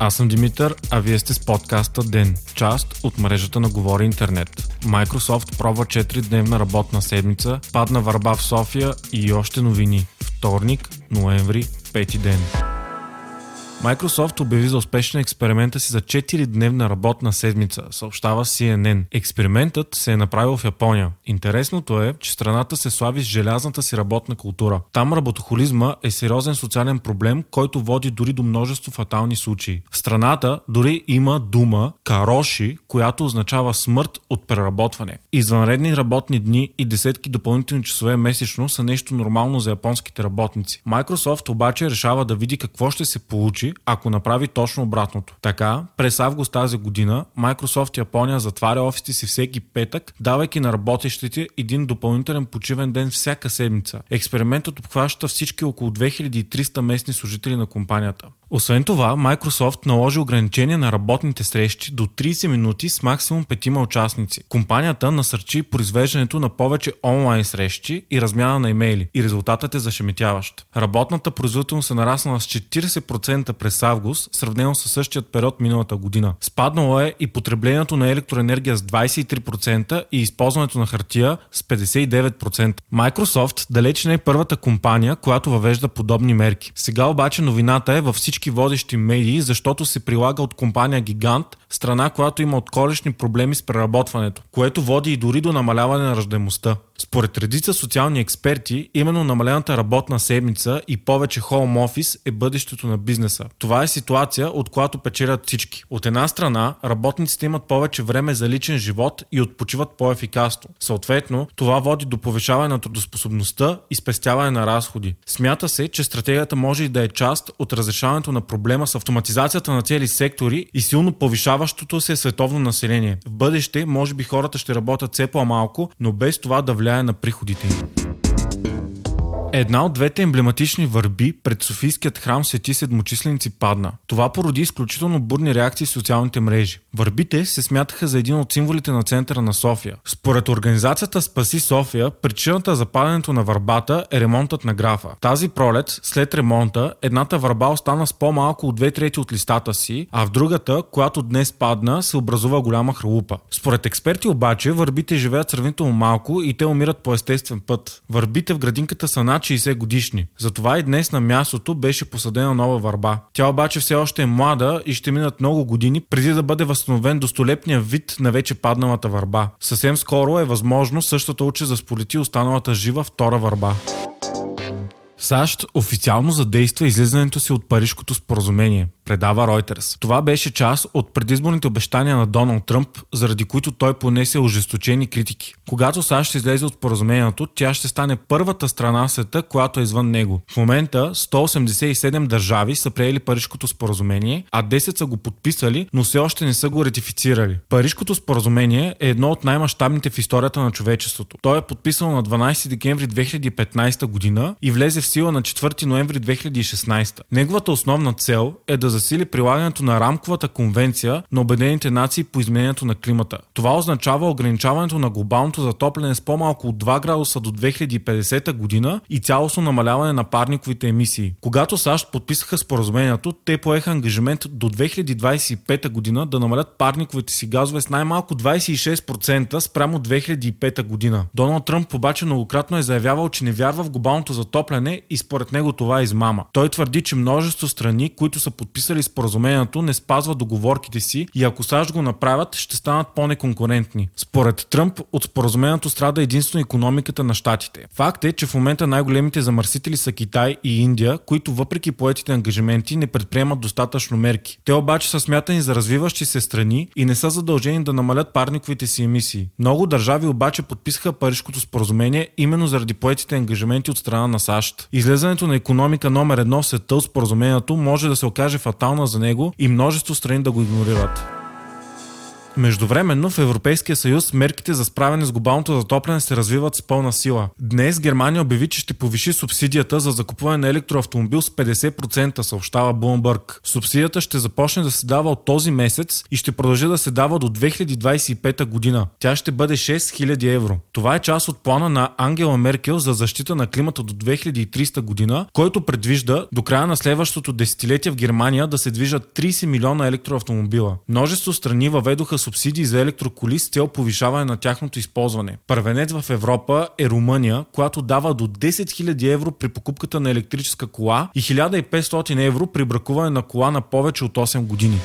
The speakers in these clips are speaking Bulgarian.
Аз съм Димитър, а вие сте с подкаста ДЕН, част от мрежата на Говори Интернет. Microsoft пробва 4-дневна работна седмица, падна върба в София и още новини. Вторник, ноември, пети ден. Microsoft обяви за успешен експеримента си за 4-дневна работна седмица, съобщава CNN. Експериментът се е направил в Япония. Интересното е, че страната се слави с желязната си работна култура. Там работохолизма е сериозен социален проблем, който води дори до множество фатални случаи. В страната дори има дума кароши, която означава смърт от преработване. Извънредни работни дни и десетки допълнителни часове месечно са нещо нормално за японските работници. Microsoft обаче решава да види какво ще се получи ако направи точно обратното. Така, през август тази година Microsoft Япония затваря офисите си всеки петък, давайки на работещите един допълнителен почивен ден всяка седмица. Експериментът обхваща всички около 2300 местни служители на компанията. Освен това, Microsoft наложи ограничение на работните срещи до 30 минути с максимум 5 участници. Компанията насърчи произвеждането на повече онлайн срещи и размяна на имейли и резултатът е зашеметяващ. Работната производителност е нараснала с 40% през август, сравнено с същият период миналата година. Спаднало е и потреблението на електроенергия с 23% и използването на хартия с 59%. Microsoft далеч не е първата компания, която въвежда подобни мерки. Сега обаче новината е във всички водещи медии, защото се прилага от компания Гигант, страна, която има отколешни проблеми с преработването, което води и дори до намаляване на ръждемостта. Според редица социални експерти, именно намалената работна седмица и повече хоум офис е бъдещето на бизнеса. Това е ситуация, от която печелят всички. От една страна, работниците имат повече време за личен живот и отпочиват по-ефикасно. Съответно, това води до повишаване на трудоспособността и спестяване на разходи. Смята се, че стратегията може и да е част от разрешаването на проблема с автоматизацията на цели сектори и силно повишаващото се световно население. В бъдеще, може би хората ще работят все по-малко, но без това да влияе на приходите им. Една от двете емблематични върби пред Софийският храм Свети Седмочисленици падна. Това породи изключително бурни реакции в социалните мрежи. Върбите се смятаха за един от символите на центъра на София. Според организацията Спаси София, причината за падането на върбата е ремонтът на графа. Тази пролет, след ремонта, едната върба остана с по-малко от две трети от листата си, а в другата, която днес падна, се образува голяма хралупа. Според експерти обаче, върбите живеят сравнително малко и те умират по естествен път. Върбите в градинката са над 60 годишни. Затова и днес на мястото беше посадена нова върба. Тя обаче все още е млада и ще минат много години преди да бъде възстановен достолепния вид на вече падналата върба. Съвсем скоро е възможно същата уче за сполети останалата жива втора върба. САЩ официално задейства излизането си от Парижкото споразумение, предава Reuters. Това беше част от предизборните обещания на Доналд Тръмп, заради които той понесе ожесточени критики. Когато САЩ излезе от споразумението, тя ще стане първата страна в света, която е извън него. В момента 187 държави са приели Парижкото споразумение, а 10 са го подписали, но все още не са го ратифицирали. Парижкото споразумение е едно от най-мащабните в историята на човечеството. То е подписано на 12 декември 2015 година и влезе в сила на 4 ноември 2016. Неговата основна цел е да засили прилагането на рамковата конвенция на Обединените нации по изменението на климата. Това означава ограничаването на глобалното затопляне с по-малко от 2 градуса до 2050 година и цялостно намаляване на парниковите емисии. Когато САЩ подписаха споразумението, те поеха ангажимент до 2025 година да намалят парниковите си газове с най-малко 26% спрямо 2005 година. Доналд Тръмп обаче многократно е заявявал, че не вярва в глобалното затопляне и според него това е измама. Той твърди, че множество страни, които са подписали споразумението, не спазват договорките си и ако САЩ го направят, ще станат по-неконкурентни. Според Тръмп от споразумението страда единствено економиката на щатите. Факт е, че в момента най-големите замърсители са Китай и Индия, които въпреки поетите ангажименти не предприемат достатъчно мерки. Те обаче са смятани за развиващи се страни и не са задължени да намалят парниковите си емисии. Много държави обаче подписаха Парижкото споразумение именно заради поетите ангажименти от страна на САЩ. Излезането на економика номер едно в света от споразумението може да се окаже фатална за него и множество страни да го игнорират. Междувременно в Европейския съюз мерките за справяне с глобалното затопляне се развиват с пълна сила. Днес Германия обяви, че ще повиши субсидията за закупуване на електроавтомобил с 50%, съобщава Bloomberg. Субсидията ще започне да се дава от този месец и ще продължи да се дава до 2025 година. Тя ще бъде 6000 евро. Това е част от плана на Ангела Меркел за защита на климата до 2300 година, който предвижда до края на следващото десетилетие в Германия да се движат 30 милиона електроавтомобила. Множество страни въведоха субсидии за електроколи с цел повишаване на тяхното използване. Първенец в Европа е Румъния, която дава до 10 000 евро при покупката на електрическа кола и 1500 евро при бракуване на кола на повече от 8 години.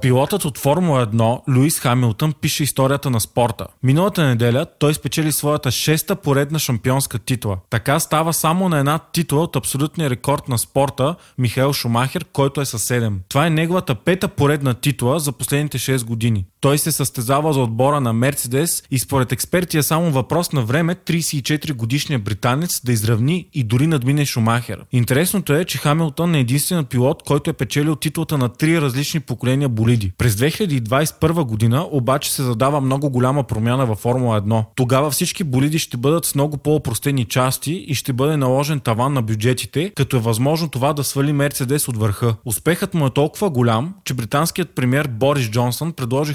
Пилотът от Формула 1 Луис Хамилтън пише историята на спорта. Миналата неделя той спечели своята шеста поредна шампионска титла. Така става само на една титла от абсолютния рекорд на спорта Михаил Шумахер, който е със 7. Това е неговата пета поредна титла за последните 6 години. Той се състезава за отбора на Мерцедес и според експерти е само въпрос на време 34 годишния британец да изравни и дори надмине Шумахер. Интересното е, че Хамилтън е единственият пилот, който е печелил титлата на три различни поколения болиди. През 2021 година обаче се задава много голяма промяна във Формула 1. Тогава всички болиди ще бъдат с много по-опростени части и ще бъде наложен таван на бюджетите, като е възможно това да свали Мерцедес от върха. Успехът му е толкова голям, че британският премьер Борис Джонсън предложи